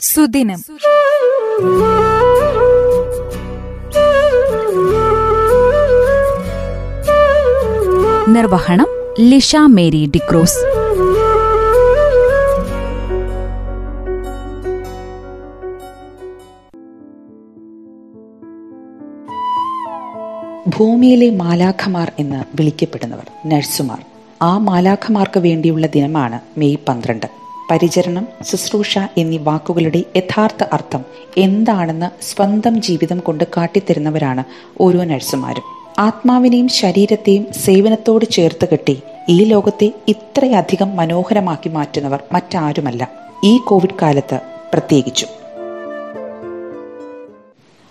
സുദിനം. നിർവഹണം ലിഷ മേരി ഡിക്രോസ്. ഭൂമിയിലെ മാലാഖമാർ എന്ന് വിളിക്കപ്പെടുന്നവർ നഴ്സുമാർ. ആ മാലാഖമാർക്ക് വേണ്ടിയുള്ള ദിനമാണ് മെയ് പന്ത്രണ്ട്. പരിചരണം ശുശ്രൂഷ എന്നീ വാക്കുകളുടെ യഥാർത്ഥ അർത്ഥം എന്താണെന്ന് സ്വന്തം ജീവിതം കൊണ്ട് കാട്ടിത്തരുന്നവരാണ് ഓരോ നഴ്സുമാരും. ആത്മാവിനെയും ശരീരത്തെയും സേവനത്തോട് ചേർത്ത് കെട്ടി ഈ ലോകത്തെ ഇത്രയധികം മനോഹരമാക്കി മാറ്റുന്നവർ മറ്റാരുമല്ല. ഈ കോവിഡ് കാലത്ത് പ്രത്യേകിച്ചും.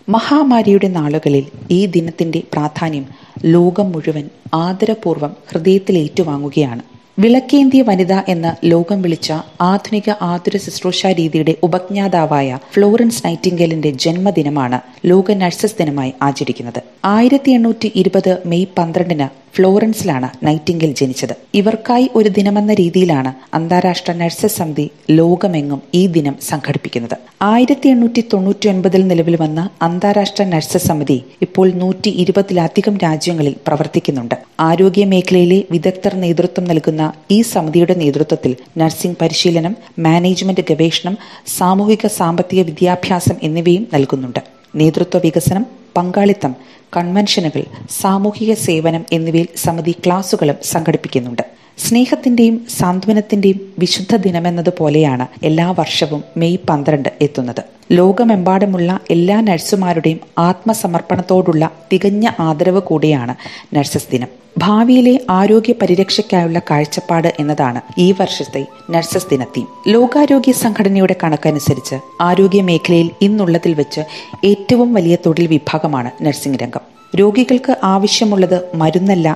മഹാമാരിയുടെ നാളുകളിൽ ഈ ദിനത്തിന്റെ പ്രാധാന്യം ലോകം മുഴുവൻ ആദരപൂർവം ഹൃദയത്തിൽ ഏറ്റുവാങ്ങുകയാണ്. വിളക്കേന്തിയ വനിത എന്ന് ലോകം വിളിച്ച ആധുനിക ആതുര ശുശ്രൂഷ രീതിയുടെ ഉപജ്ഞാതാവായ ഫ്ലോറൻസ് നൈറ്റിംഗലിന്റെ ജന്മദിനമാണ് ലോക നഴ്സസ് ദിനമായി ആചരിക്കുന്നത്. ആയിരത്തി എണ്ണൂറ്റി ഇരുപത് മെയ് പന്ത്രണ്ടിന് ഫ്ലോറൻസിലാണ് നൈറ്റിംഗിൽ ജനിച്ചത്. ഇവർക്കായി ഒരു ദിനമെന്ന രീതിയിലാണ് അന്താരാഷ്ട്ര നഴ്സസ് സമിതി ലോകമെങ്ങും ഈ ദിനം സംഘടിപ്പിക്കുന്നത്. ആയിരത്തി എണ്ണൂറ്റി തൊണ്ണൂറ്റി ഒൻപതിൽ നിലവിൽ വന്ന അന്താരാഷ്ട്ര നഴ്സസ് സമിതി ഇപ്പോൾ നൂറ്റി ഇരുപതിലധികം രാജ്യങ്ങളിൽ പ്രവർത്തിക്കുന്നുണ്ട്. ആരോഗ്യ മേഖലയിലെ വിദഗ്ധർ നേതൃത്വം നൽകുന്ന ഈ സമിതിയുടെ നേതൃത്വത്തിൽ നഴ്സിംഗ് പരിശീലനം മാനേജ്മെന്റ് ഗവേഷണം സാമൂഹിക സാമ്പത്തിക വിദ്യാഭ്യാസം എന്നിവയും നൽകുന്നുണ്ട്. നേതൃത്വ വികസനം പങ്കാളിത്തം കൺവെൻഷനുകൾ സാമൂഹിക സേവനം എന്നിവയിൽ സമിതി ക്ലാസുകളും സംഘടിപ്പിക്കുന്നുണ്ട്. സ്നേഹത്തിന്റെയും സാന്ത്വനത്തിന്റെയും വിശുദ്ധ ദിനമെന്നതുപോലെയാണ് എല്ലാ വർഷവും മെയ് പന്ത്രണ്ട് എത്തുന്നത്. ലോകമെമ്പാടുമുള്ള എല്ലാ നഴ്സുമാരുടെയും ആത്മസമർപ്പണത്തോടുള്ള തികഞ്ഞ ആദരവ് കൂടിയാണ് നഴ്സസ് ദിനം. ഭാവിയിലെ ആരോഗ്യ പരിരക്ഷയ്ക്കായുള്ള കാഴ്ചപ്പാട് എന്നതാണ് ഈ വർഷത്തെ നഴ്സസ് ദിനത്തീം. ലോകാരോഗ്യ സംഘടനയുടെ കണക്കനുസരിച്ച് ആരോഗ്യ മേഖലയിൽ ഇന്നുള്ളതിൽ വെച്ച് ഏറ്റവും വലിയ തൊഴിൽ വിഭാഗമാണ് നഴ്സിംഗ് രംഗം. രോഗികൾക്ക് ആവശ്യമുള്ളത് മരുന്നല്ല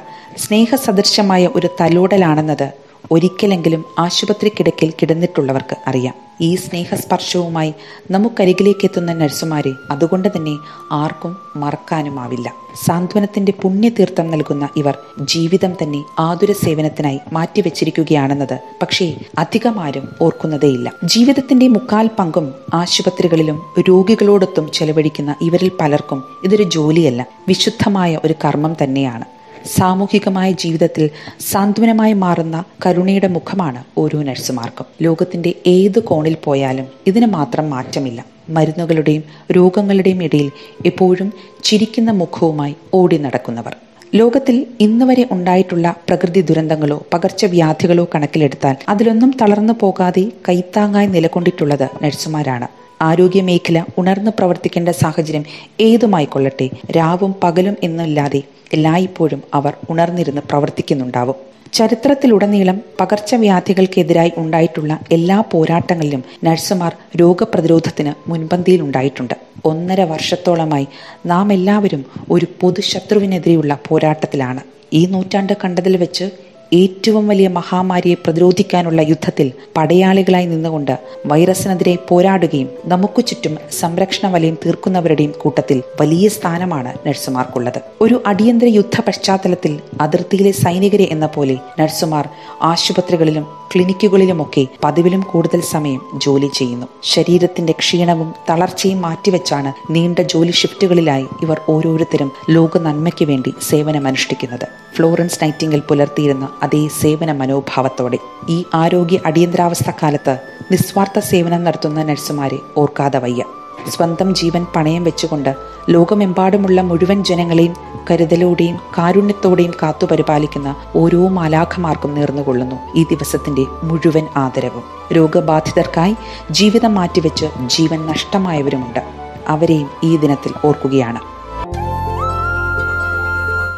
സ്നേഹസദൃശമായ ഒരു തലോടലാണെന്നത് ഒരിക്കലെങ്കിലും ആശുപത്രി കിടക്കിൽ കിടന്നിട്ടുള്ളവർക്ക് അറിയാം. ഈ സ്നേഹസ്പർശവുമായി നമുക്കരികിലേക്ക് എത്തുന്ന നഴ്സുമാരെ അതുകൊണ്ട് തന്നെ ആർക്കും മറക്കാനുമാവില്ല. സാന്ത്വനത്തിന്റെ പുണ്യതീർത്ഥം നൽകുന്ന ഇവർ ജീവിതം തന്നെ ആതുര സേവനത്തിനായി മാറ്റിവെച്ചിരിക്കുകയാണെന്നത് പക്ഷേ അധികമാരും ഓർക്കുന്നതേയില്ല. ജീവിതത്തിന്റെ മുക്കാൽ പങ്കും ആശുപത്രികളിലും രോഗികളോടൊത്തും ചെലവഴിക്കുന്ന ഇവരിൽ പലർക്കും ഇതൊരു ജോലിയല്ല വിശുദ്ധമായ ഒരു കർമ്മം തന്നെയാണ്. സാമൂഹികമായ ജീവിതത്തിൽ സാന്ത്വനമായി മാറുന്ന കരുണയുടെ മുഖമാണ് ഓരോ നഴ്സുമാർക്കും. ലോകത്തിന്റെ ഏത് കോണിൽ പോയാലും ഇതിന് മാത്രം മാറ്റമില്ല. മരുന്നുകളുടെയും രോഗങ്ങളുടെയും ഇടയിൽ എപ്പോഴും ചിരിക്കുന്ന മുഖവുമായി ഓടി നടക്കുന്നവർ. ലോകത്തിൽ ഇന്ന് വരെ ഉണ്ടായിട്ടുള്ള പ്രകൃതി ദുരന്തങ്ങളോ പകർച്ചവ്യാധികളോ കണക്കിലെടുത്താൽ അതിലൊന്നും തളർന്നു പോകാതെ കൈത്താങ്ങായി നിലകൊണ്ടിട്ടുള്ളത് നഴ്സുമാരാണ്. ആരോഗ്യ മേഖല ഉണർന്നു പ്രവർത്തിക്കേണ്ട സാഹചര്യം ഏതുമായിക്കൊള്ളട്ടെ രാവും പകലും എന്നില്ലാതെ എല്ലായ്പ്പോഴും അവർ ഉണർന്നിരുന്ന് പ്രവർത്തിക്കുന്നുണ്ടാവും. ചരിത്രത്തിലുടനീളം പകർച്ചവ്യാധികൾക്കെതിരായി ഉണ്ടായിട്ടുള്ള എല്ലാ പോരാട്ടങ്ങളിലും നഴ്സുമാർ രോഗപ്രതിരോധത്തിന് മുൻപന്തിയിൽ ഉണ്ടായിട്ടുണ്ട് ഒന്നര വർഷത്തോളമായി നാം എല്ലാവരും ഒരു പൊതുശത്രുവിനെതിരെയുള്ള പോരാട്ടത്തിലാണ്. ഈ നൂറ്റാണ്ട് കണ്ടതിൽ വെച്ച് ഏറ്റവും വലിയ മഹാമാരിയെ പ്രതിരോധിക്കാനുള്ള യുദ്ധത്തിൽ പടയാളികളായി നിന്നുകൊണ്ട് വൈറസിനെതിരെ പോരാടുകയും നമുക്കു ചുറ്റും സംരക്ഷണ വലയം തീർക്കുന്നവരുടെയും കൂട്ടത്തിൽ വലിയ സ്ഥാനമാണ് നഴ്സുമാർക്കുള്ളത്. ഒരു അടിയന്തര യുദ്ധ പശ്ചാത്തലത്തിൽ അതിർത്തിയിലെ സൈനികരെ എന്ന പോലെ നഴ്സുമാർ ആശുപത്രികളിലും ക്ലിനിക്കുകളിലുമൊക്കെ പതിവിലും കൂടുതൽ സമയം ജോലി ചെയ്യുന്നു. ശരീരത്തിന്റെ ക്ഷീണവും തളർച്ചയും മാറ്റിവെച്ചാണ് നീണ്ട ജോലി ഷിഫ്റ്റുകളിലായി ഇവർ ഓരോരുത്തരും ലോക നന്മയ്ക്ക് വേണ്ടി സേവനമനുഷ്ഠിക്കുന്നത്. ഫ്ലോറൻസ് നൈറ്റിംഗിൽ പുലർത്തിയിരുന്ന അതേ സേവന മനോഭാവത്തോടെ ഈ ആരോഗ്യ അടിയന്തരാവസ്ഥ കാലത്ത് നിസ്വാർത്ഥ സേവനം നടത്തുന്ന നഴ്സുമാരെ ഓർക്കാതെ വയ്യ. സ്വന്തം ജീവൻ പണയം വെച്ചുകൊണ്ട് ലോകമെമ്പാടുമുള്ള മുഴുവൻ ജനങ്ങളെയും കരുതലോടെയും കാരുണ്യത്തോടെയും കാത്തുപരിപാലിക്കുന്ന ഓരോ മാലാഖമാർക്കും നേർന്നുകൊള്ളുന്നു ഈ ദിവസത്തിന്റെ മുഴുവൻ ആദരവും. രോഗബാധിതർക്കായി ജീവിതം മാറ്റിവെച്ച് ജീവൻ നഷ്ടമായവരുമുണ്ട്. അവരെയും ഈ ദിനത്തിൽ ഓർക്കുകയാണ്.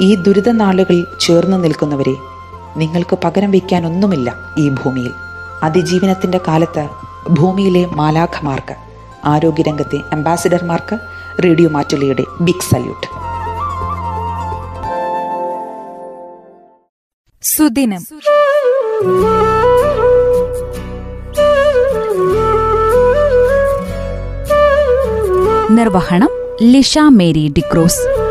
ഈ ദുരിത നാളുകളിൽ ചേർന്ന് നിൽക്കുന്നവരെ നിങ്ങൾക്ക് പകരം വയ്ക്കാനൊന്നുമില്ല ഈ ഭൂമിയിൽ. അതിജീവനത്തിന്റെ കാലത്ത് ഭൂമിയിലെ മാലാഖമാർക്ക് ആരോഗ്യരംഗത്തെ അംബാസിഡർമാർക്ക് റേഡിയോ മാറ്റുലിയുടെ ബിഗ് സല്യൂട്ട്. സുദിനം. നിർവഹണം ലിഷ മേരി ഡിക്രോസ്.